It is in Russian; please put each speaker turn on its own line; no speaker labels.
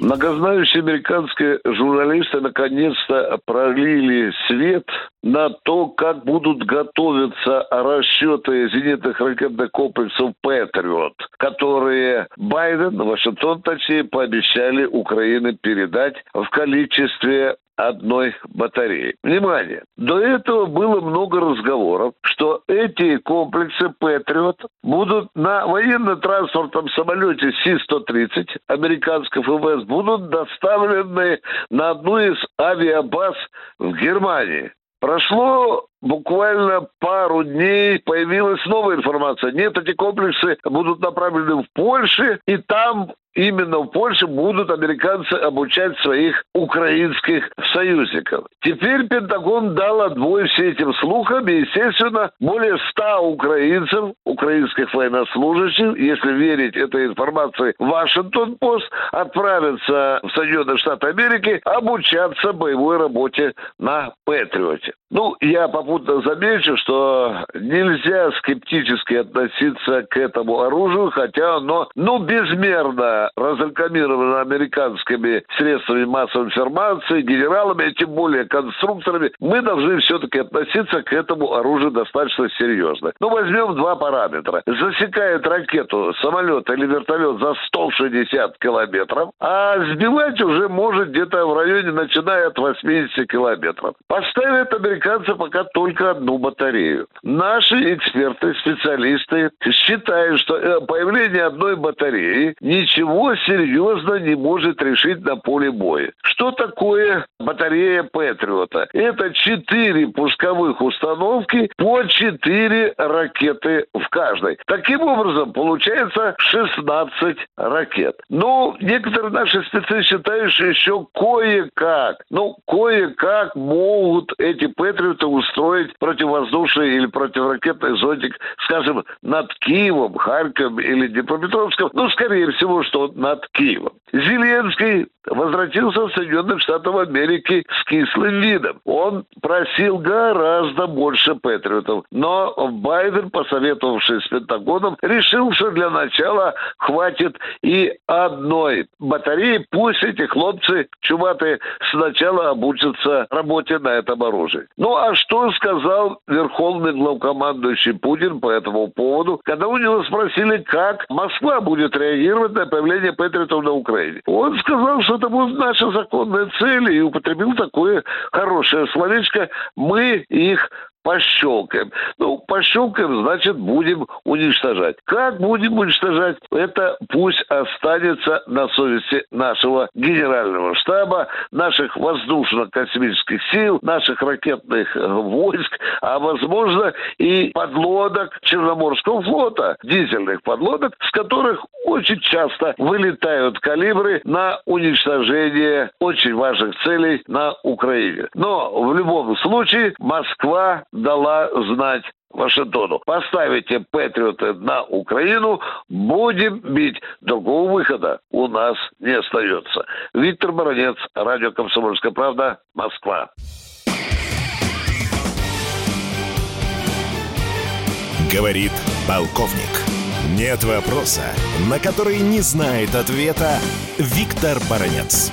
Многознающие американские журналисты наконец-то пролили свет на то, как будут готовиться расчеты зенитных ракетных комплексов «Патриот», которые Байден, Вашингтон точнее, пообещали Украине передать в количестве одной батареи. Внимание! До этого было много разговоров, что эти комплексы «Патриот» будут на военно-транспортном самолете Си-130 американских ВВС будут доставлены на одну из авиабаз в Германии. Прошло буквально пару дней появилась новая информация. Нет, эти комплексы будут направлены в Польшу, и там именно в Польше будут американцы обучать своих украинских союзников. Теперь Пентагон дал отбой всем этим слухам, и, естественно, более ста украинцев, украинских военнослужащих, если верить этой информации Вашингтон-Пост, отправятся в Соединенные Штаты Америки обучаться боевой работе на Патриоте. Ну, я попутно замечу, что нельзя скептически относиться к этому оружию, хотя оно, ну, безмерно разрекламировано американскими средствами массовой информации, генералами, и тем более конструкторами. Мы должны все-таки относиться к этому оружию достаточно серьезно. Ну, возьмем два параметра. Засекает ракету, самолет или вертолет за 160 километров, а сбивать уже может где-то в районе, начиная от 80 километров. Поставят американцы пока только одну батарею. Наши эксперты, специалисты считают, что э, появление одной батареи ничего серьезно не может решить на поле боя. Что такое батарея Патриота? Это четыре пусковых установки по четыре ракеты в каждой. Таким образом, получается 16 ракет. Но некоторые наши специалисты считают, что еще кое-как, ну, кое-как могут эти Патриоты устроить противовоздушный или противоракетный зонтик, скажем, над Киевом, Харьковом или Днепропетровском, ну, скорее всего, что над Киевом. Зеленский возвратился в Соединенные Штаты Америки с кислым видом. Он просил гораздо больше патриотов. Но Байден, посоветовавшись с Пентагоном, решил, что для начала хватит и одной батареи. Пусть эти хлопцы чуматые сначала обучатся работе на этом оружии. Ну, а что сказал верховный главкомандующий Путин по этому поводу, когда у него спросили, как Москва будет реагировать на появление патриотов на Украине? Он сказал, что это будет наша законная цель, и употребил такое хорошее словечко «мы их пощелкаем. Ну, пощелкаем, значит, будем уничтожать. Как будем уничтожать? Это пусть останется на совести нашего генерального штаба, наших воздушно-космических сил, наших ракетных войск, а, возможно, и подлодок Черноморского флота, дизельных подлодок, с которых очень часто вылетают калибры на уничтожение очень важных целей на Украине. Но в любом случае Москва дала знать Вашингтону. Поставите Патриоты на Украину, будем бить. Другого выхода у нас не остается. Виктор Баранец, Радио «Комсомольская правда», Москва.
Говорит полковник. Нет вопроса, на который не знает ответа Виктор Баранец.